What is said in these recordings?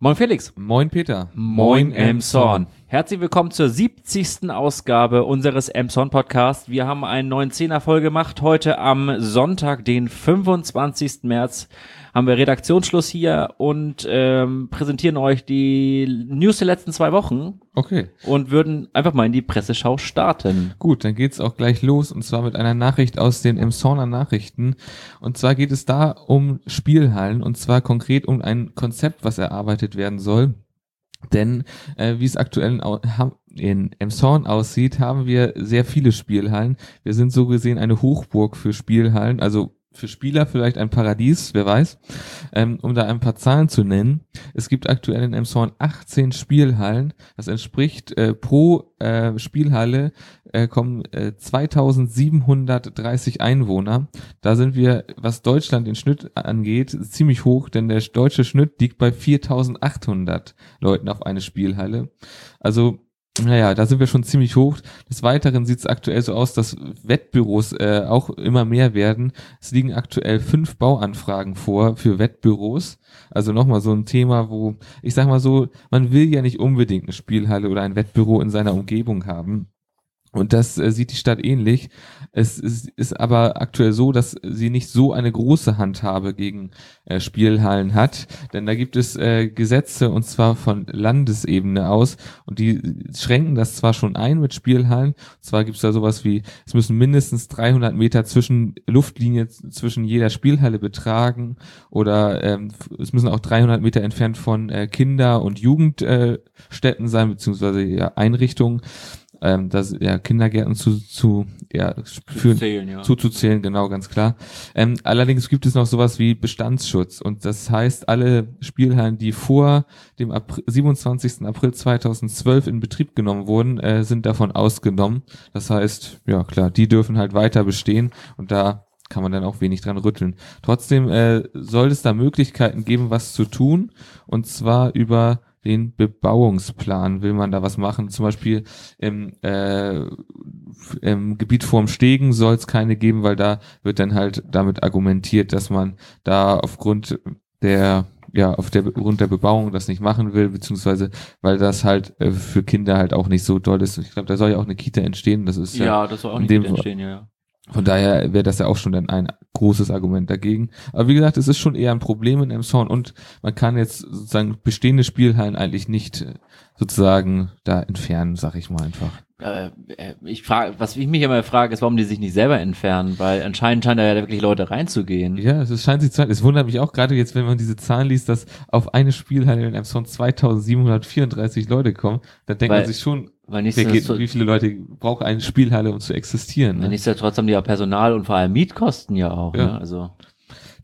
Moin Felix. Moin Peter. Moin Emson. Herzlich willkommen zur 70. Ausgabe unseres Emson Podcast. Wir haben einen neuen Zehner voll gemacht. Heute am Sonntag, den 25. März, haben wir Redaktionsschluss hier und ähm, präsentieren euch die News der letzten zwei Wochen Okay. und würden einfach mal in die Presseschau starten. Gut, dann geht's auch gleich los und zwar mit einer Nachricht aus den Emsonner Nachrichten. Und zwar geht es da um Spielhallen und zwar konkret um ein Konzept, was erarbeitet werden soll. Denn äh, wie es aktuell in, Emshorn aussieht, haben wir sehr viele Spielhallen. Wir sind so gesehen eine Hochburg für Spielhallen, also für Spieler vielleicht ein Paradies, wer weiß. Ähm, um da ein paar Zahlen zu nennen. Es gibt aktuell in Emshorn 18 Spielhallen. Das entspricht äh, pro äh, Spielhalle äh, kommen äh, 2730 Einwohner. Da sind wir, was Deutschland den Schnitt angeht, ziemlich hoch, denn der deutsche Schnitt liegt bei 4800 Leuten auf eine Spielhalle. Also naja, da sind wir schon ziemlich hoch. Des Weiteren sieht es aktuell so aus, dass Wettbüros äh, auch immer mehr werden. Es liegen aktuell fünf Bauanfragen vor für Wettbüros. Also nochmal so ein Thema, wo ich sag mal so, man will ja nicht unbedingt eine Spielhalle oder ein Wettbüro in seiner Umgebung haben. Und das äh, sieht die Stadt ähnlich. Es ist, ist aber aktuell so, dass sie nicht so eine große Handhabe gegen äh, Spielhallen hat. Denn da gibt es äh, Gesetze und zwar von Landesebene aus und die schränken das zwar schon ein mit Spielhallen. Und zwar gibt es da sowas wie, es müssen mindestens 300 Meter zwischen Luftlinie zwischen jeder Spielhalle betragen oder ähm, es müssen auch 300 Meter entfernt von äh, Kinder- und Jugendstätten sein, beziehungsweise ja, Einrichtungen ähm, das, ja, Kindergärten zu, zu ja, führen, Zählen, ja. zuzuzählen, genau, ganz klar. Ähm, allerdings gibt es noch sowas wie Bestandsschutz und das heißt, alle Spielhallen, die vor dem April, 27. April 2012 in Betrieb genommen wurden, äh, sind davon ausgenommen. Das heißt, ja klar, die dürfen halt weiter bestehen und da kann man dann auch wenig dran rütteln. Trotzdem äh, soll es da Möglichkeiten geben, was zu tun und zwar über den Bebauungsplan will man da was machen. Zum Beispiel im, äh, im Gebiet vorm Stegen soll es keine geben, weil da wird dann halt damit argumentiert, dass man da aufgrund der ja auf der Grund der Bebauung das nicht machen will, beziehungsweise weil das halt äh, für Kinder halt auch nicht so doll ist. Ich glaube, da soll ja auch eine Kita entstehen. Das ist ja, Ja, das soll auch dem wieder entstehen, ja, ja. Von daher wäre das ja auch schon dann ein großes Argument dagegen. Aber wie gesagt, es ist schon eher ein Problem in Emshorn und man kann jetzt sozusagen bestehende Spielhallen eigentlich nicht äh, sozusagen da entfernen, sag ich mal einfach. Äh, äh, ich frage, was ich mich immer frage, ist, warum die sich nicht selber entfernen, weil anscheinend scheinen da ja wirklich Leute reinzugehen. Ja, es scheint sich zu Es wundert mich auch gerade jetzt, wenn man diese Zahlen liest, dass auf eine Spielhalle in Emshorn 2734 Leute kommen. Da denkt Weil- man sich schon, Geht, nichtsdestotrotz, wie viele Leute braucht eine Spielhalle, um zu existieren. Ne? nichtsdestotrotz haben die ja Personal und vor allem Mietkosten ja auch. Ja. Ne? Also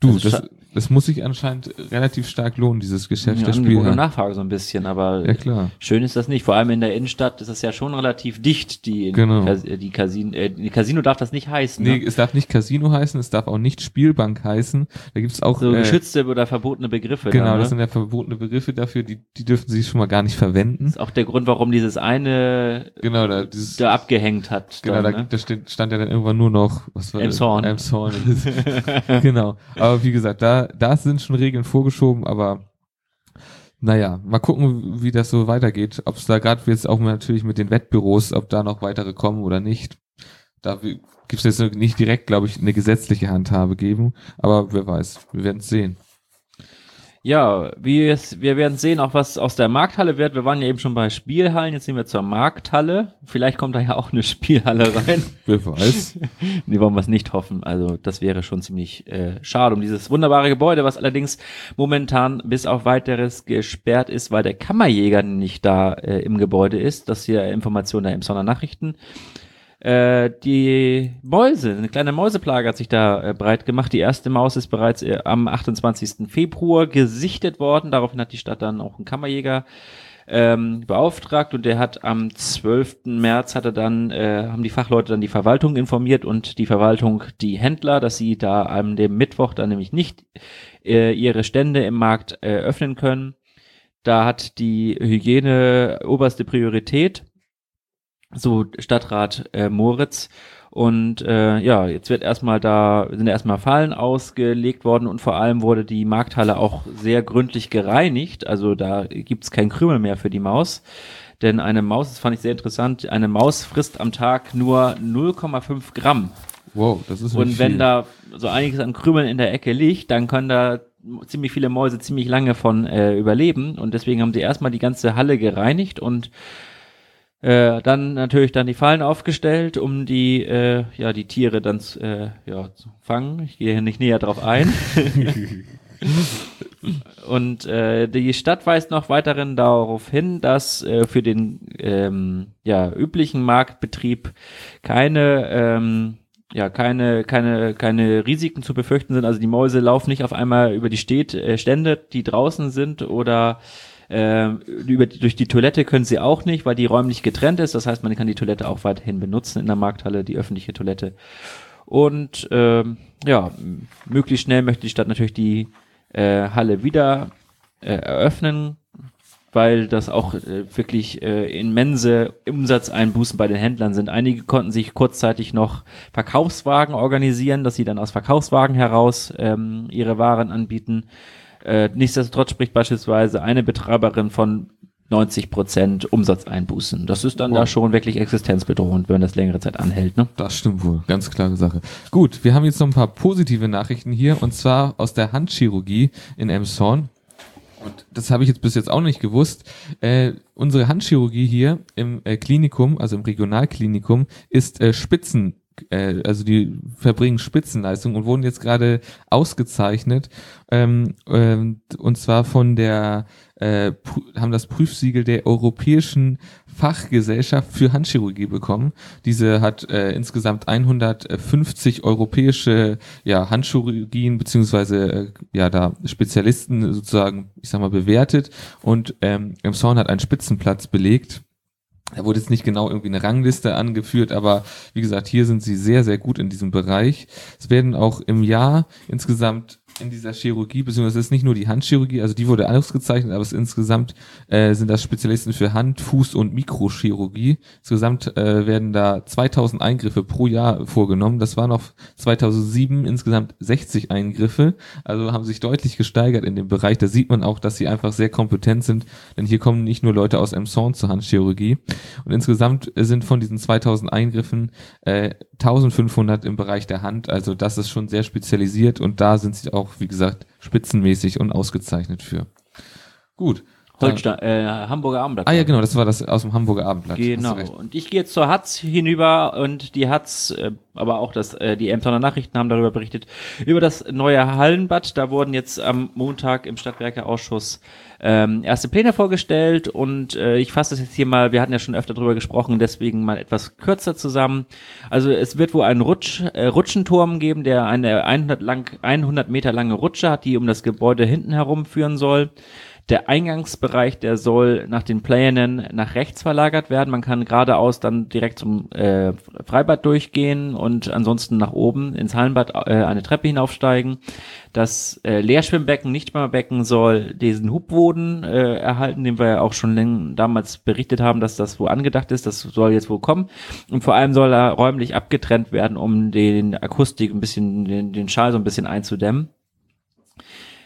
Du, ist das, das muss sich anscheinend relativ stark lohnen, dieses Geschäft ja, der Angebot und. Nachfrage so ein bisschen, aber Ja, klar. schön ist das nicht. Vor allem in der Innenstadt ist es ja schon relativ dicht. Die Genau. Kas die Casino, äh, die Casino darf das nicht heißen. Nee, ne? es darf nicht Casino heißen, es darf auch nicht Spielbank heißen. Da gibt's auch So äh, geschützte oder verbotene Begriffe. Genau, dann, ne? das sind ja verbotene Begriffe dafür, die, die dürfen sie schon mal gar nicht verwenden. ist auch der Grund, warum dieses eine Genau, da, dieses, da abgehängt hat. genau, dann, da, ne? da stand, stand ja dann irgendwann nur noch, was war das? Elmshorn. Elmshorn. genau. Aber wie gesagt, da, da sind schon Regeln vorgeschoben, aber naja, mal gucken, wie das so weitergeht. Ob es da gerade jetzt auch natürlich mit den Wettbüros, ob da noch weitere kommen oder nicht. Da gibt es jetzt nicht direkt, glaube ich, eine gesetzliche Handhabe geben, aber wer weiß, wir werden es sehen. Ja, wie es, wir werden sehen, auch was aus der Markthalle wird. Wir waren ja eben schon bei Spielhallen, jetzt sind wir zur Markthalle. Vielleicht kommt da ja auch eine Spielhalle rein. Wer weiß. nee, wollen wir es nicht hoffen. Also das wäre schon ziemlich äh, schade um dieses wunderbare Gebäude, was allerdings momentan bis auf weiteres gesperrt ist, weil der Kammerjäger nicht da äh, im Gebäude ist. Das hier Information der Emsonner Nachrichten. Äh, die Mäuse, eine kleine Mäuseplage hat sich da äh, breit gemacht. Die erste Maus ist bereits äh, am 28. Februar gesichtet worden. Daraufhin hat die Stadt dann auch einen Kammerjäger ähm, beauftragt und der hat am 12. März hat er dann, äh, haben die Fachleute dann die Verwaltung informiert und die Verwaltung die Händler, dass sie da an dem Mittwoch dann nämlich nicht äh, ihre Stände im Markt äh, öffnen können. Da hat die Hygiene oberste Priorität, so Stadtrat äh, Moritz. Und äh, ja, jetzt wird erstmal da, sind erstmal Fallen ausgelegt worden und vor allem wurde die Markthalle auch sehr gründlich gereinigt. Also da gibt's kein Krümel mehr für die Maus. Denn eine Maus, das fand ich sehr interessant, eine Maus frisst am Tag nur 0,5 Gramm. Wow, das ist Und wenn viel. da so einiges an Krümeln in der Ecke liegt, dann können da ziemlich viele Mäuse ziemlich lange von äh, überleben. Und deswegen haben sie erstmal die ganze Halle gereinigt und äh, dann natürlich dann die Fallen aufgestellt, um die, äh, ja, die Tiere dann äh, ja, zu fangen. Ich gehe hier nicht näher drauf ein. Und äh, die Stadt weist noch weiterhin darauf hin, dass äh, für den ähm, ja, üblichen Marktbetrieb keine ähm, ja keine keine keine Risiken zu befürchten sind. Also die Mäuse laufen nicht auf einmal über die Städt, äh, Stände, die draußen sind oder äh, über durch die Toilette können sie auch nicht, weil die räumlich getrennt ist. Das heißt, man kann die Toilette auch weiterhin benutzen in der Markthalle, die öffentliche Toilette. Und ähm, ja, möglichst schnell möchte die Stadt natürlich die äh, Halle wieder äh, eröffnen, weil das auch äh, wirklich äh, immense Umsatzeinbußen bei den Händlern sind. Einige konnten sich kurzzeitig noch Verkaufswagen organisieren, dass sie dann aus Verkaufswagen heraus ähm, ihre Waren anbieten. Äh, nichtsdestotrotz spricht beispielsweise eine Betreiberin von 90 Prozent Umsatzeinbußen. Das ist dann Wow. da schon wirklich existenzbedrohend, wenn das längere Zeit anhält. Ne? Das stimmt wohl, ganz klare Sache. Gut, wir haben jetzt noch ein paar positive Nachrichten hier und zwar aus der Handchirurgie in Emshorn. Und das habe ich jetzt bis jetzt auch nicht gewusst. Äh, unsere Handchirurgie hier im äh, Klinikum, also im Regionalklinikum, ist äh, Spitzen, also die verbringen Spitzenleistung und wurden jetzt gerade ausgezeichnet. Ähm, ähm, und zwar von der, äh, haben das Prüfsiegel der Europäischen Fachgesellschaft für Handchirurgie bekommen. Diese hat äh, insgesamt 150 europäische ja, Handchirurgien beziehungsweise äh, ja da Spezialisten sozusagen, ich sag mal, bewertet und ähm, Emshorn hat einen Spitzenplatz belegt. Da wurde jetzt nicht genau irgendwie eine Rangliste angeführt, aber wie gesagt, hier sind sie sehr, sehr gut in diesem Bereich. Es werden auch im Jahr insgesamt in dieser Chirurgie, beziehungsweise es ist nicht nur die Handchirurgie, also die wurde ausgezeichnet, aber es insgesamt äh, sind das Spezialisten für Hand-, Fuß- und Mikrochirurgie. Insgesamt äh, werden da 2000 Eingriffe pro Jahr vorgenommen. Das waren auf 2007 insgesamt 60 Eingriffe, also haben sich deutlich gesteigert in dem Bereich. Da sieht man auch, dass sie einfach sehr kompetent sind, denn hier kommen nicht nur Leute aus Emshorn zur Handchirurgie. Und insgesamt sind von diesen 2000 Eingriffen äh, 1500 im Bereich der Hand. Also das ist schon sehr spezialisiert und da sind sie auch, wie gesagt, spitzenmäßig und ausgezeichnet für. Gut. Holstein, äh, Hamburger Abendblatt. Ah ja, genau, das war das aus dem Hamburger Abendblatt. Genau. Und ich gehe jetzt zur Hatz hinüber und die Hatz, äh, aber auch das, äh, die Emsonner Nachrichten haben darüber berichtet, über das neue Hallenbad. Da wurden jetzt am Montag im Stadtwerkeausschuss ähm, erste Pläne vorgestellt und äh, ich fasse das jetzt hier mal, wir hatten ja schon öfter drüber gesprochen, deswegen mal etwas kürzer zusammen. Also es wird wohl einen Rutsch, äh, Rutschenturm geben, der eine 100, lang, 100 Meter lange Rutsche hat, die um das Gebäude hinten herum führen soll. Der Eingangsbereich, der soll nach den Plänen nach rechts verlagert werden. Man kann geradeaus dann direkt zum äh, Freibad durchgehen und ansonsten nach oben ins Hallenbad äh, eine Treppe hinaufsteigen. Das äh, Leerschwimmbecken, Nichtschwimmerbecken soll diesen Hubboden äh, erhalten, den wir ja auch schon läng damals berichtet haben, dass das wo angedacht ist. Das soll jetzt wohl kommen. Und vor allem soll er räumlich abgetrennt werden, um den Akustik ein bisschen, den, den Schall so ein bisschen einzudämmen.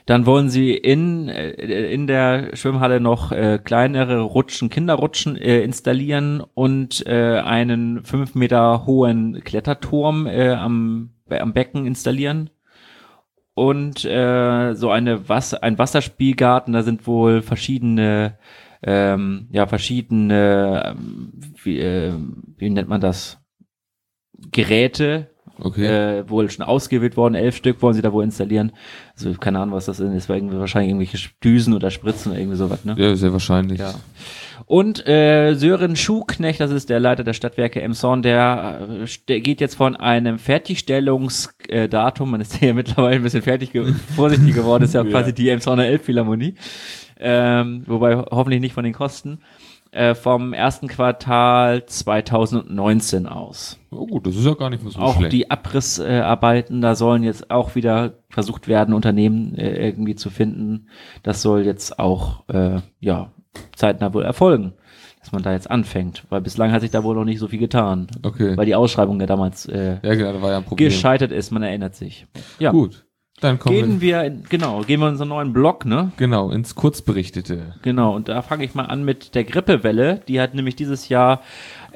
Dann wollen sie in, äh, in der Schwimmhalle noch äh, kleinere Rutschen, Kinderrutschen äh, installieren und äh, einen fünf Meter hohen Kletterturm äh, am, am Becken installieren. Und äh, so eine Wasser, ein Wasserspielgarten, da sind wohl verschiedene, ähm, ja, verschiedene, ähm, wie, äh, wie nennt man das? Geräte, Okay. äh, wohl schon ausgewählt worden. Elf Stück wollen sie da wohl installieren. Also keine Ahnung, was das ist. War irgendwie wahrscheinlich irgendwelche Düsen oder Spritzen oder irgendwie sowas, ne? ja, sehr wahrscheinlich. Ja. Und äh, Sören Schuhknecht, das ist der Leiter der Stadtwerke Emshorn, der, äh, der geht jetzt von einem Fertigstellungsdatum, man ist ja mittlerweile ein bisschen fertig ge vorsichtig geworden, ist ja, Ja. quasi die Emshorner Elbphilharmonie, ähm, wobei hoffentlich nicht von den Kosten, äh, vom ersten Quartal 2019 aus. Oh gut, das ist ja gar nicht mehr so Auch schlecht. die Abrissarbeiten, da sollen jetzt auch wieder versucht werden, Unternehmen äh, irgendwie zu finden. Das soll jetzt auch, äh, ja, zeitnah wohl erfolgen. dass man da jetzt anfängt. Weil bislang hat sich da wohl noch nicht so viel getan. Okay. Weil die Ausschreibung ja damals äh, ja, genau, ja gescheitert ist, man erinnert sich. Ja. Gut. Dann kommen Gehen wir, in, genau, gehen wir in unseren neuen Blog, ne? genau, ins Kurzberichtete. Genau, und da fange ich mal an mit der Grippewelle. Die hat nämlich dieses Jahr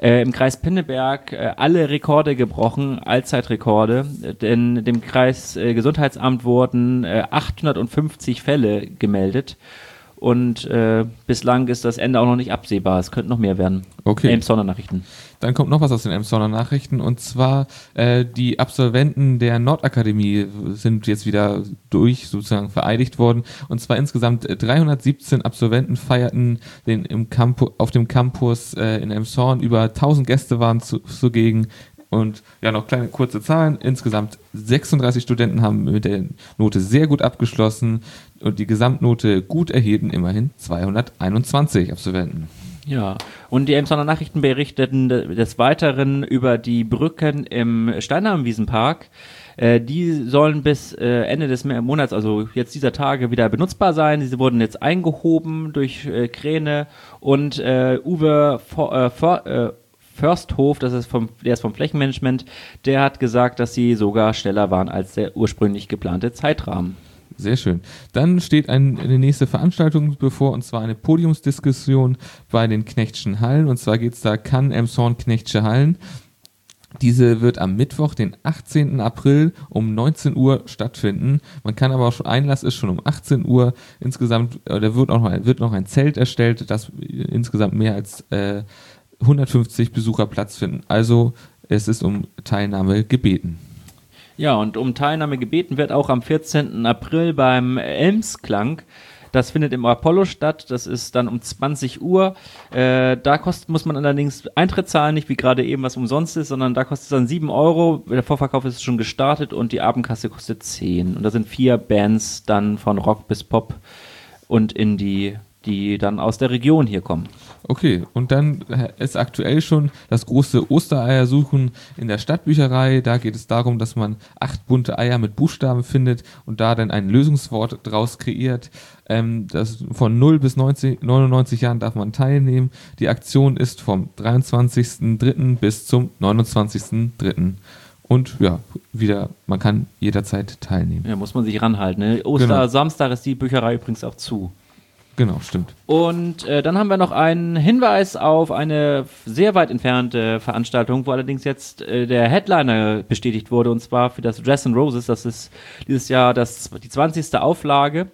äh, im Kreis Pinneberg äh, alle Rekorde gebrochen, Allzeitrekorde. Denn dem Kreis äh, Gesundheitsamt wurden äh, 850 Fälle gemeldet. Und äh, bislang ist das Ende auch noch nicht absehbar. Es könnten noch mehr werden. Okay. Elmshorner Nachrichten. Dann kommt noch was aus den Emsonner Nachrichten und zwar äh, die Absolventen der Nordakademie sind jetzt wieder durch sozusagen vereidigt worden und zwar insgesamt äh, 317 Absolventen feierten den im Campu auf dem Campus äh, in Emshorn über 1000 Gäste waren zu, zugegen und ja noch kleine kurze Zahlen insgesamt 36 Studenten haben mit der Note sehr gut abgeschlossen und die Gesamtnote gut erhielten immerhin 221 Absolventen. Ja, und die Elmshorner Nachrichten berichteten de- des Weiteren über die Brücken im Steinarmwiesenpark. Äh, die sollen bis äh, Ende des Monats, also jetzt dieser Tage, wieder benutzbar sein. Diese wurden jetzt eingehoben durch äh, Kräne und Uwe For, Försthof, das ist vom, der ist vom Flächenmanagement, der hat gesagt, dass sie sogar schneller waren als der ursprünglich geplante Zeitrahmen. Sehr schön. Dann steht ein, eine nächste Veranstaltung bevor, und zwar eine Podiumsdiskussion bei den Knechtschen Hallen. Und zwar geht's da Kann Emshorn Knechtsche Hallen. Diese wird am Mittwoch, den 18. April um 19 Uhr stattfinden. Man kann aber auch schon, Einlass ist schon um 18 Uhr. Insgesamt, äh, da wird, auch noch, ein- wird noch ein Zelt erstellt, das insgesamt mehr als äh, 150 Besucher Platz finden. Also es ist um Teilnahme gebeten. Ja, und um Teilnahme gebeten wird auch am 14. April beim Elmsklang. Das findet im Apollo statt. Das ist dann um 20 Uhr. Äh, da kostet, muss man allerdings Eintritt zahlen, nicht wie gerade eben was umsonst ist, sondern da kostet es dann 7 Euro. Der Vorverkauf ist schon gestartet und die Abendkasse kostet 10. Und da sind vier Bands dann von Rock bis Pop und Indie, die dann aus der Region hier kommen. Okay, und dann äh, ist aktuell schon das große Ostereiersuchen in der Stadtbücherei. Da geht es darum, dass man acht bunte Eier mit Buchstaben findet und da dann ein Lösungswort draus kreiert. Ähm, das von 0 bis 90, 99 Jahren darf man teilnehmen. Die Aktion ist vom 23.03. bis zum 29.03. Und ja, wieder, man kann jederzeit teilnehmen. Ja, muss man sich ranhalten. Ne? Ostersamstag ist die Bücherei übrigens auch zu. Genau, stimmt. Und äh, dann haben wir noch einen Hinweis auf eine sehr weit entfernte Veranstaltung, wo allerdings jetzt äh, der Headliner bestätigt wurde, und zwar für das Dress and Roses. Das ist dieses Jahr das, die 20. Auflage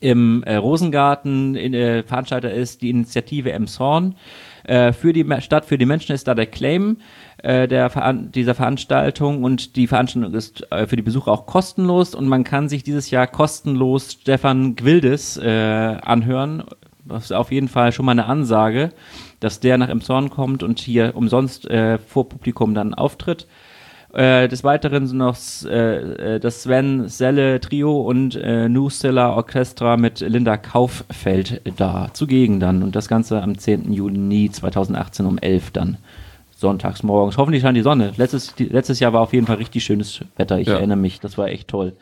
im äh, Rosengarten. In, äh, Veranstalter ist die Initiative Emshorn. Äh, für die Stadt, für die Menschen ist da der Claim äh, der Veran dieser Veranstaltung und die Veranstaltung ist äh, für die Besucher auch kostenlos und man kann sich dieses Jahr kostenlos Stefan Gwildes äh, anhören. Das ist auf jeden Fall schon mal eine Ansage, dass der nach Emshorn kommt und hier umsonst äh, vor Publikum dann auftritt. Äh, des Weiteren sind noch äh, äh, das Sven Selle Trio und äh, New Stiller Orchestra mit Linda Kauffeld da zugegen dann. Und das Ganze am 10. Juni 2018 um 11 dann. Sonntags morgens. Hoffentlich scheint die Sonne. Letztes, die, letztes Jahr war auf jeden Fall richtig schönes Wetter. Ich Ja. erinnere mich, das war echt toll.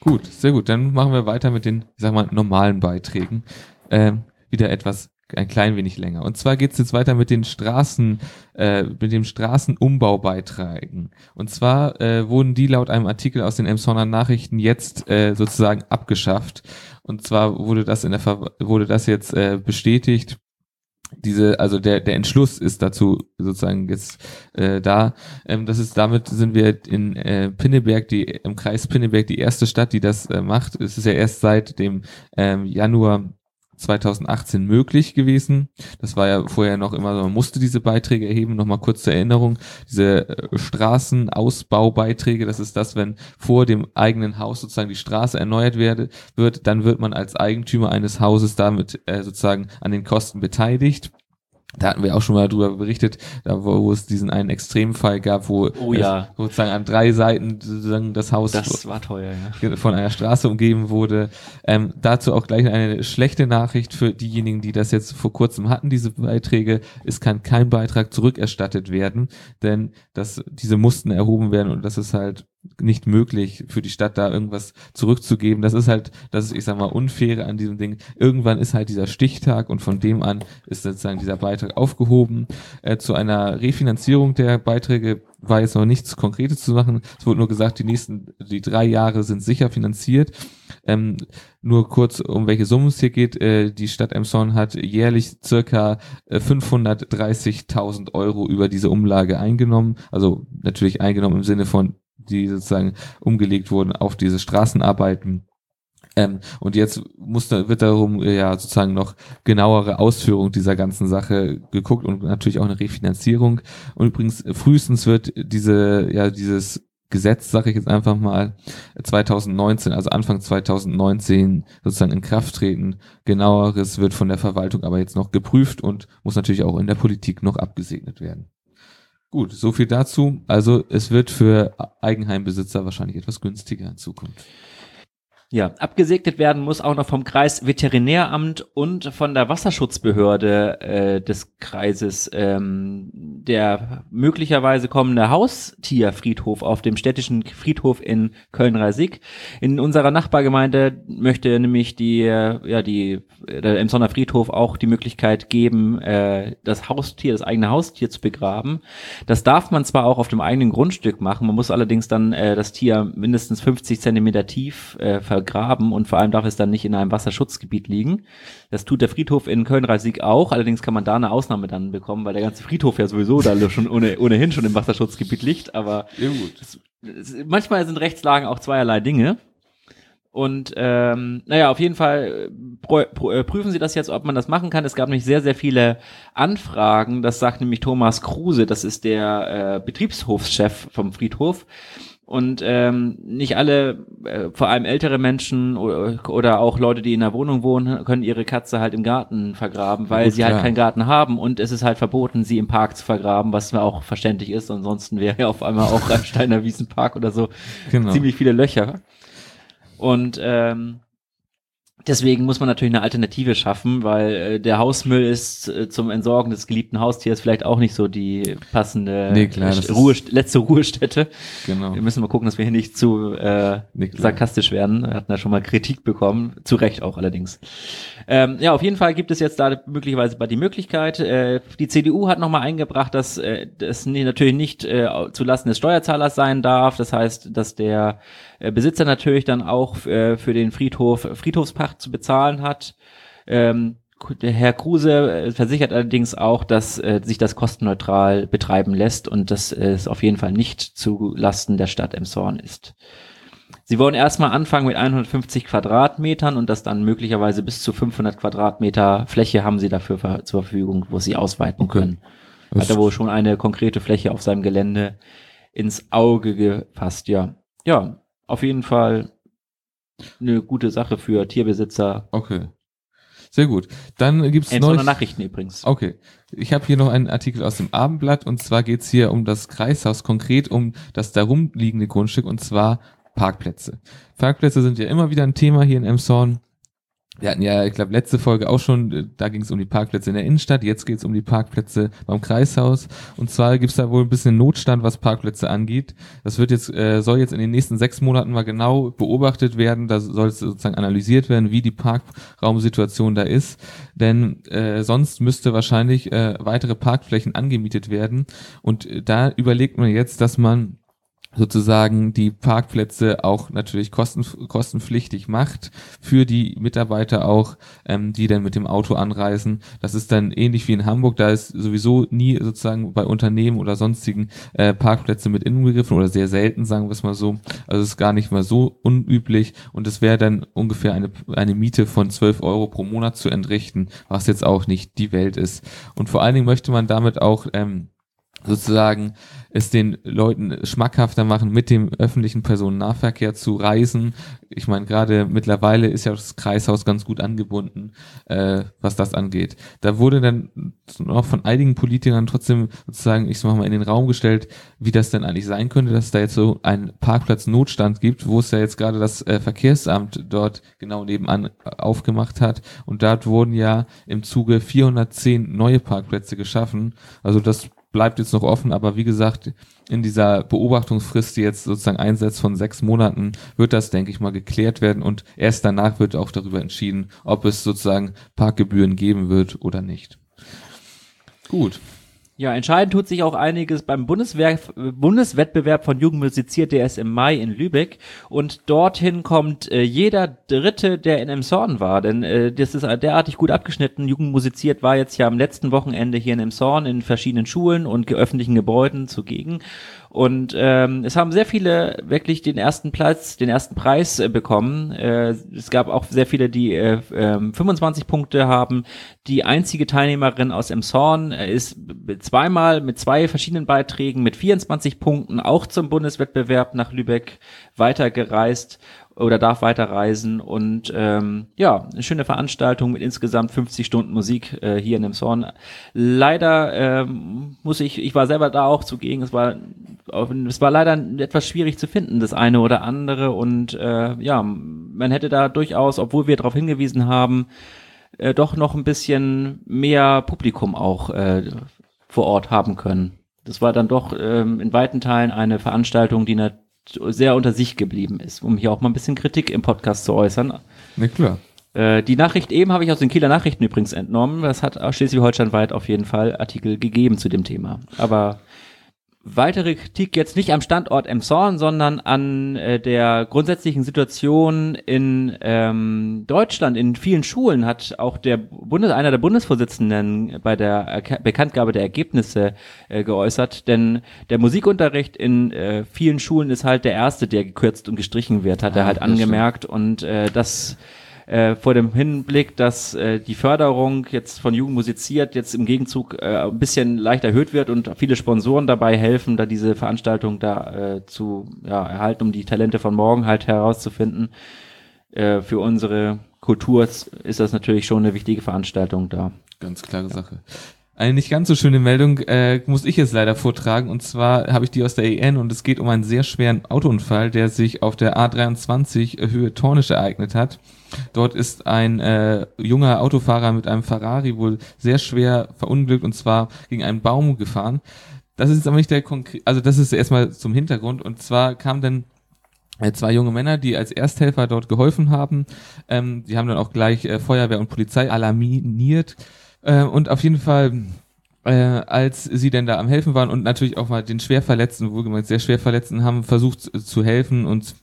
Gut, sehr gut. Dann machen wir weiter mit den, ich sag mal, normalen Beiträgen. Ähm, wieder etwas ein klein wenig länger. Und zwar geht's jetzt weiter mit den Straßen, äh, mit dem Straßenumbaubeiträgen. Und zwar äh, wurden die laut einem Artikel aus den Emsonner Nachrichten jetzt äh, sozusagen abgeschafft. Und zwar wurde das in der Ver wurde das jetzt äh, bestätigt. Diese, also der, der Entschluss ist dazu sozusagen jetzt äh, da. Ähm, das ist damit sind wir in äh, Pinneberg, die im Kreis Pinneberg die erste Stadt, die das äh, macht. Es ist ja erst seit dem ähm, Januar 2018 möglich gewesen. Das war ja vorher noch immer man musste diese Beiträge erheben. Nochmal kurz zur Erinnerung, diese äh, Straßenausbaubeiträge, das ist das, wenn vor dem eigenen Haus sozusagen die Straße erneuert werde, wird, dann wird man als Eigentümer eines Hauses damit äh, sozusagen an den Kosten beteiligt. Da hatten wir auch schon mal drüber berichtet, da wo, wo es diesen einen Extremfall gab, wo Oh ja. sozusagen an drei Seiten sozusagen das Haus Das teuer, ja. von einer Straße umgeben wurde. Ähm, dazu auch gleich eine schlechte Nachricht für diejenigen, die das jetzt vor kurzem hatten, diese Beiträge. Es kann kein Beitrag zurückerstattet werden, denn das, diese mussten erhoben werden und das ist halt nicht möglich für die Stadt da irgendwas zurückzugeben. Das ist halt, das ist, ich sag mal, unfair an diesem Ding. Irgendwann ist halt dieser Stichtag und von dem an ist sozusagen dieser Beitrag aufgehoben. Äh, zu einer Refinanzierung der Beiträge war jetzt noch nichts Konkretes zu machen. Es wurde nur gesagt, die nächsten, die drei Jahre sind sicher finanziert. Ähm, nur kurz, um welche Summen es hier geht. Äh, die Stadt Emson hat jährlich circa äh, 530.000 Euro über diese Umlage eingenommen. Also natürlich eingenommen im Sinne von, die sozusagen umgelegt wurden auf diese Straßenarbeiten. Ähm, und jetzt muss da, wird darum äh, ja sozusagen noch genauere Ausführung dieser ganzen Sache geguckt und natürlich auch eine Refinanzierung. Und übrigens frühestens wird diese ja dieses Gesetz, sage ich jetzt einfach mal, 2019, also Anfang 2019 sozusagen in Kraft treten. Genaueres wird von der Verwaltung aber jetzt noch geprüft und muss natürlich auch in der Politik noch abgesegnet werden. Gut, so viel dazu. Also es wird für Eigenheimbesitzer wahrscheinlich etwas günstiger in Zukunft. Ja, abgesegnet werden muss auch noch vom Kreisveterinäramt und von der Wasserschutzbehörde äh, des Kreises ähm, der möglicherweise kommende Haustierfriedhof auf dem städtischen Friedhof in Köln-Reisig. In unserer Nachbargemeinde möchte nämlich die äh, ja die der Emsonner Friedhof auch die Möglichkeit geben, äh, das Haustier, das eigene Haustier zu begraben. Das darf man zwar auch auf dem eigenen Grundstück machen, man muss allerdings dann äh, das Tier mindestens 50 Zentimeter tief äh, vergraben und vor allem darf es dann nicht in einem Wasserschutzgebiet liegen. Das tut der Friedhof in Köln-Reisig auch, allerdings kann man da eine Ausnahme dann bekommen, weil der ganze Friedhof ja sowieso da schon ohne, ohnehin schon im Wasserschutzgebiet liegt, aber ja, das, das, manchmal sind Rechtslagen auch zweierlei Dinge. Und ähm, naja, auf jeden Fall äh, prüfen Sie das jetzt, ob man das machen kann. Es gab nämlich sehr, sehr viele Anfragen. Das sagt nämlich Thomas Kruse, das ist der äh, Betriebshofschef vom Friedhof. Und ähm, nicht alle, äh, vor allem ältere Menschen oder, oder auch Leute, die in der Wohnung wohnen, können ihre Katze halt im Garten vergraben, weil Gut, sie halt keinen Garten haben und es ist halt verboten, sie im Park zu vergraben, was mir auch verständlich ist. Ansonsten wäre ja auf einmal auch ein Steiner Wiesenpark oder so genau. ziemlich viele Löcher. Und ähm, Deswegen muss man natürlich eine Alternative schaffen, weil äh, der Hausmüll ist äh, zum Entsorgen des geliebten Haustiers vielleicht auch nicht so die passende nee, klar, Ruhe, letzte Ruhestätte. Genau. Wir müssen mal gucken, dass wir hier nicht zu äh, nee, sarkastisch werden. Wir hatten da schon mal Kritik bekommen, zu Recht auch allerdings. Ähm, ja, auf jeden Fall gibt es jetzt da möglicherweise die Möglichkeit. Äh, die CDU hat nochmal eingebracht, dass äh, das natürlich nicht äh, zulasten des Steuerzahlers sein darf. Das heißt, dass der äh, Besitzer natürlich dann auch äh, für den Friedhof Friedhofspacht zu bezahlen hat. Ähm, Herr Kruse äh, versichert allerdings auch, dass äh, sich das kostenneutral betreiben lässt und dass es auf jeden Fall nicht zu Lasten der Stadt Emshorn ist. Sie wollen erstmal anfangen mit 150 Quadratmetern und das dann möglicherweise bis zu 500 Quadratmeter Fläche haben sie dafür zur Verfügung, wo sie ausweiten okay. können. Hat er wohl schon eine konkrete Fläche auf seinem Gelände ins Auge gefasst, ja. Ja, auf jeden Fall eine gute Sache für Tierbesitzer. Okay. Sehr gut. Dann gibt's es neue Nachrichten übrigens. Okay. Ich habe hier noch einen Artikel aus dem Abendblatt und zwar geht's hier um das Kreishaus, konkret um das darum liegende Grundstück und zwar Parkplätze. Parkplätze sind ja immer wieder ein Thema hier in Emshorn. Wir hatten ja, ich glaube, letzte Folge auch schon, äh, da ging es um die Parkplätze in der Innenstadt, jetzt geht es um die Parkplätze beim Kreishaus. Und zwar gibt es da wohl ein bisschen Notstand, was Parkplätze angeht. Das wird jetzt, äh, soll jetzt in den nächsten sechs Monaten mal genau beobachtet werden. Da soll es sozusagen analysiert werden, wie die Parkraumsituation da ist. Denn äh, sonst müsste wahrscheinlich äh, weitere Parkflächen angemietet werden. Und äh, da überlegt man jetzt, dass man sozusagen die Parkplätze auch natürlich kosten, kostenpflichtig macht für die Mitarbeiter auch, ähm, die dann mit dem Auto anreisen. Das ist dann ähnlich wie in Hamburg, da ist sowieso nie sozusagen bei Unternehmen oder sonstigen äh, Parkplätze mit inbegriffen oder sehr selten, sagen wir es mal so. Also es ist gar nicht mal so unüblich und es wäre dann ungefähr eine, eine Miete von 12 Euro pro Monat zu entrichten, was jetzt auch nicht die Welt ist. Und vor allen Dingen möchte man damit auch ähm, sozusagen es den Leuten schmackhafter machen, mit dem öffentlichen Personennahverkehr zu reisen. Ich meine, gerade mittlerweile ist ja das Kreishaus ganz gut angebunden, äh, was das angeht. Da wurde dann noch von einigen Politikern trotzdem sozusagen, ich sag mal, in den Raum gestellt, wie das denn eigentlich sein könnte, dass da jetzt so einen Parkplatznotstand gibt, wo es ja jetzt gerade das äh, Verkehrsamt dort genau nebenan aufgemacht hat. Und dort wurden ja im Zuge 410 neue Parkplätze geschaffen. Also das bleibt jetzt noch offen, aber wie gesagt, in dieser Beobachtungsfrist, die jetzt sozusagen einsetzt von sechs Monaten, wird das, denke ich mal, geklärt werden und erst danach wird auch darüber entschieden, ob es sozusagen Parkgebühren geben wird oder nicht. Gut. Ja, entscheidend tut sich auch einiges beim Bundeswehr Bundeswettbewerb von Jugend musiziert, der ist im Mai in Lübeck. Und dorthin kommt äh, jeder Dritte, der in Emshorn war, denn äh, das ist derartig gut abgeschnitten. Jugend musiziert war jetzt ja am letzten Wochenende hier in Emshorn in verschiedenen Schulen und öffentlichen Gebäuden zugegen und ähm, es haben sehr viele wirklich den ersten Platz, den ersten Preis äh, bekommen. Äh, es gab auch sehr viele, die äh, äh, 25 Punkte haben. Die einzige Teilnehmerin aus Emshorn äh, ist zweimal mit zwei verschiedenen Beiträgen mit 24 Punkten auch zum Bundeswettbewerb nach Lübeck weitergereist oder darf weiterreisen und ähm, ja, eine schöne Veranstaltung mit insgesamt 50 Stunden Musik äh, hier in dem Zorn. Leider ähm, muss ich, ich war selber da auch zugegen, es war es war leider etwas schwierig zu finden, das eine oder andere und äh, ja, man hätte da durchaus, obwohl wir darauf hingewiesen haben, äh, doch noch ein bisschen mehr Publikum auch äh, vor Ort haben können. Das war dann doch ähm, in weiten Teilen eine Veranstaltung, die natürlich sehr unter sich geblieben ist, um hier auch mal ein bisschen Kritik im Podcast zu äußern. Na klar. Äh, die Nachricht eben habe ich aus den Kieler Nachrichten übrigens entnommen. Das hat Schleswig-Holstein weit auf jeden Fall Artikel gegeben zu dem Thema. Aber weitere Kritik jetzt nicht am Standort Emshorn, sondern an äh, der grundsätzlichen Situation in ähm, Deutschland. In vielen Schulen hat auch der Bundes einer der Bundesvorsitzenden bei der Erke Bekanntgabe der Ergebnisse äh, geäußert, denn der Musikunterricht in äh, vielen Schulen ist halt der erste, der gekürzt und gestrichen wird, hat ah, er halt angemerkt. Und äh, das äh, vor dem Hinblick, dass äh, die Förderung jetzt von Jugend musiziert jetzt im Gegenzug äh, ein bisschen leicht erhöht wird und viele Sponsoren dabei helfen, da diese Veranstaltung da äh, zu ja, erhalten, um die Talente von morgen halt herauszufinden. Äh, für unsere Kultur ist das natürlich schon eine wichtige Veranstaltung da. Ganz klare Sache. Eine nicht ganz so schöne Meldung äh, muss ich jetzt leider vortragen. Und zwar habe ich die aus der EN und es geht um einen sehr schweren Autounfall, der sich auf der A23 Höhe Tornisch ereignet hat. Dort ist ein äh, junger Autofahrer mit einem Ferrari wohl sehr schwer verunglückt und zwar gegen einen Baum gefahren. Das ist aber nicht der konkret, also das ist erstmal zum Hintergrund und zwar kam dann äh, zwei junge Männer, die als Ersthelfer dort geholfen haben. Ähm, die haben dann auch gleich äh, Feuerwehr und Polizei alarmiert äh, und auf jeden Fall, äh, als sie denn da am Helfen waren und natürlich auch mal den Schwerverletzten, wohlgemeint sehr Schwerverletzten, haben versucht zu helfen und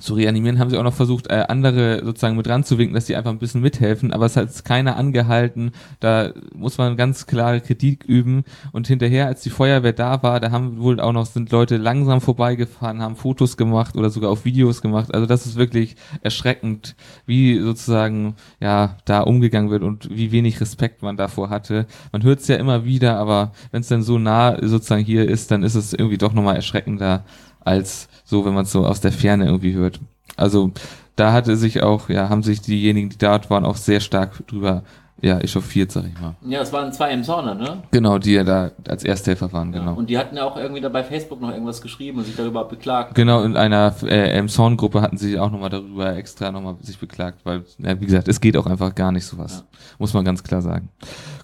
zu reanimieren, haben sie auch noch versucht, äh, andere sozusagen mit ranzuwinken, dass die einfach ein bisschen mithelfen, aber es hat keiner angehalten. Da muss man ganz klare Kritik üben. Und hinterher, als die Feuerwehr da war, da haben wohl auch noch sind Leute langsam vorbeigefahren, haben Fotos gemacht oder sogar auf Videos gemacht. Also das ist wirklich erschreckend, wie sozusagen ja da umgegangen wird und wie wenig Respekt man davor hatte. Man hört es ja immer wieder, aber wenn es dann so nah sozusagen hier ist, dann ist es irgendwie doch nochmal erschreckender als so, wenn man es so aus der Ferne irgendwie hört. Also da hatte sich auch, ja, haben sich diejenigen, die dort waren, auch sehr stark drüber ja, echauffiert, sag ich mal. Ja, es waren zwei Emsauner, ne? Genau, die ja da als Ersthelfer waren, genau. Ja, und die hatten ja auch irgendwie da bei Facebook noch irgendwas geschrieben und sich darüber beklagt. Genau, in einer äh, Emshorn-Gruppe hatten sie auch nochmal darüber extra nochmal sich beklagt, weil, ja, wie gesagt, es geht auch einfach gar nicht sowas. Ja. Muss man ganz klar sagen.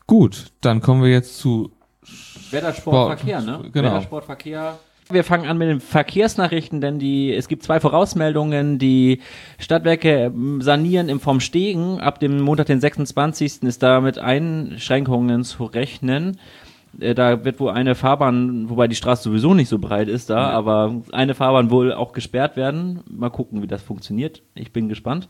Gut, dann kommen wir jetzt zu Wettersport, Verkehr, ne? Genau. Wettersport, Verkehr. Wir fangen an mit den Verkehrsnachrichten, denn die, es gibt zwei Vorausmeldungen. Die Stadtwerke ähm, sanieren im Vom Stegen. Ab dem Montag, den 26. ist da mit Einschränkungen zu rechnen. Äh, da wird wohl eine Fahrbahn, wobei die Straße sowieso nicht so breit ist da, aber eine Fahrbahn wohl auch gesperrt werden. Mal gucken, wie das funktioniert. Ich bin gespannt.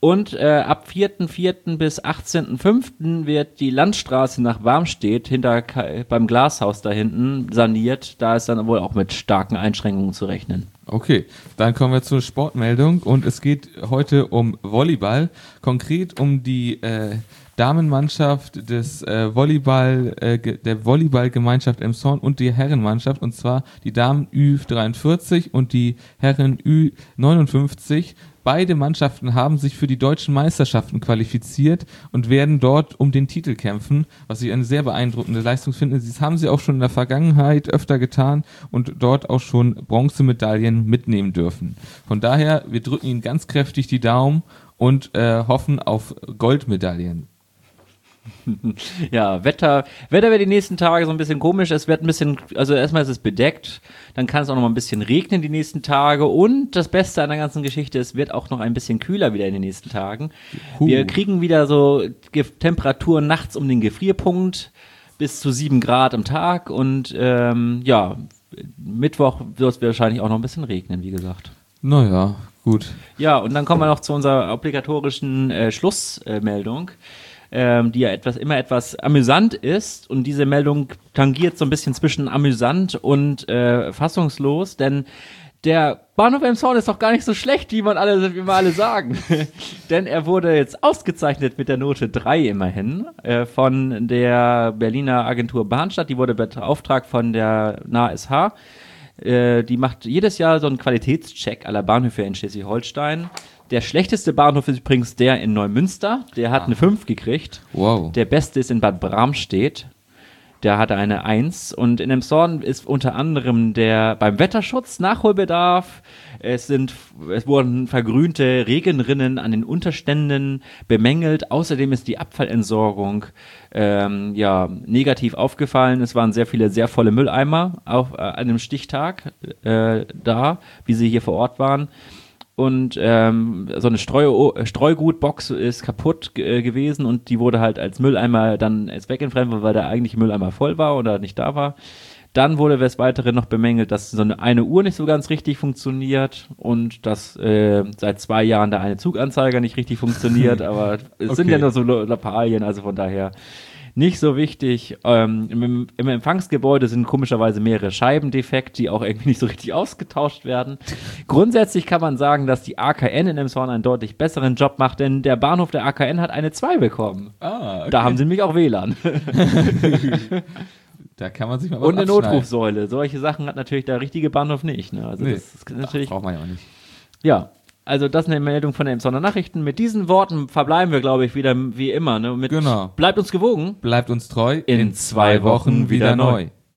Und äh, ab 4.4. bis 18.5. wird die Landstraße nach Warmstedt hinter beim Glashaus da hinten saniert. Da ist dann wohl auch mit starken Einschränkungen zu rechnen. Okay, dann kommen wir zur Sportmeldung und es geht heute um Volleyball, konkret um die äh, Damenmannschaft des äh, Volleyball, äh, der Volleyballgemeinschaft Emson und die Herrenmannschaft und zwar die Damen Ü43 und die Herren Ü59 Beide Mannschaften haben sich für die deutschen Meisterschaften qualifiziert und werden dort um den Titel kämpfen, was ich eine sehr beeindruckende Leistung finde. Das haben sie auch schon in der Vergangenheit öfter getan und dort auch schon Bronzemedaillen mitnehmen dürfen. Von daher, wir drücken ihnen ganz kräftig die Daumen und äh, hoffen auf Goldmedaillen. ja, Wetter, Wetter wird die nächsten Tage so ein bisschen komisch. Es wird ein bisschen, also erstmal ist es bedeckt, dann kann es auch noch mal ein bisschen regnen die nächsten Tage und das Beste an der ganzen Geschichte, es wird auch noch ein bisschen kühler wieder in den nächsten Tagen. Huh. Wir kriegen wieder so Temperaturen nachts um den Gefrierpunkt bis zu sieben Grad am Tag und ähm, ja, Mittwoch wird es wahrscheinlich auch noch ein bisschen regnen, wie gesagt. Naja, gut. Ja, und dann kommen wir noch zu unserer obligatorischen äh, Schlussmeldung, ähm, die ja etwas immer etwas amüsant ist. Und diese Meldung tangiert so ein bisschen zwischen amüsant und äh, fassungslos, denn der Bahnhof Emshorn ist doch gar nicht so schlecht, wie man alle, wie wir alle sagen. Denn er wurde jetzt ausgezeichnet mit der Note 3 immerhin äh, von der Berliner Agentur Bahnstadt. Die wurde beauftragt von der NASH. Äh, die macht jedes Jahr so einen Qualitätscheck aller Bahnhöfe in Schleswig-Holstein. Der schlechteste Bahnhof ist übrigens der in Neumünster. Der hat eine 5 gekriegt. Wow. Der beste ist in Bad Bramstedt. Der hatte eine 1. Und in Emshorn ist unter anderem der beim Wetterschutz Nachholbedarf. Es sind, es wurden vergrünte Regenrinnen an den Unterständen bemängelt. Außerdem ist die Abfallentsorgung ähm, ja negativ aufgefallen. Es waren sehr viele sehr volle Mülleimer auf äh, einem Stichtag äh, da, wie sie hier vor Ort waren und ähm, so eine Streu Streugutbox ist kaputt äh, gewesen und die wurde halt als Mülleimer dann jetzt wegentfernt, weil der eigentliche Mülleimer voll war oder nicht da war. Dann wurde des Weiteren noch bemängelt, dass so eine, eine Uhr nicht so ganz richtig funktioniert und dass äh, seit zwei Jahren der eine Zuganzeiger nicht richtig funktioniert, aber es sind Okay. ja nur so Lappalien, also von daher nicht so wichtig. Ähm, im, Im Empfangsgebäude sind komischerweise mehrere Scheiben defekt, die auch irgendwie nicht so richtig ausgetauscht werden. Grundsätzlich kann man sagen, dass die AKN in Emshorn einen deutlich besseren Job macht, denn der Bahnhof der AKN hat eine 2 bekommen. Ah, okay. Da haben sie nämlich auch WLAN. Da kann man sich mal was Und eine. Notrufsäule. Solche Sachen hat natürlich der richtige Bahnhof nicht. Ne? Also Nee. das ist natürlich, Braucht man ja auch nicht. ja. Also das ist eine Meldung von den Emsonner Nachrichten. Mit diesen Worten verbleiben wir, glaube ich, wieder wie immer. Ne? Mit, Genau. Bleibt uns gewogen. Bleibt uns treu. In zwei Wochen wieder neu.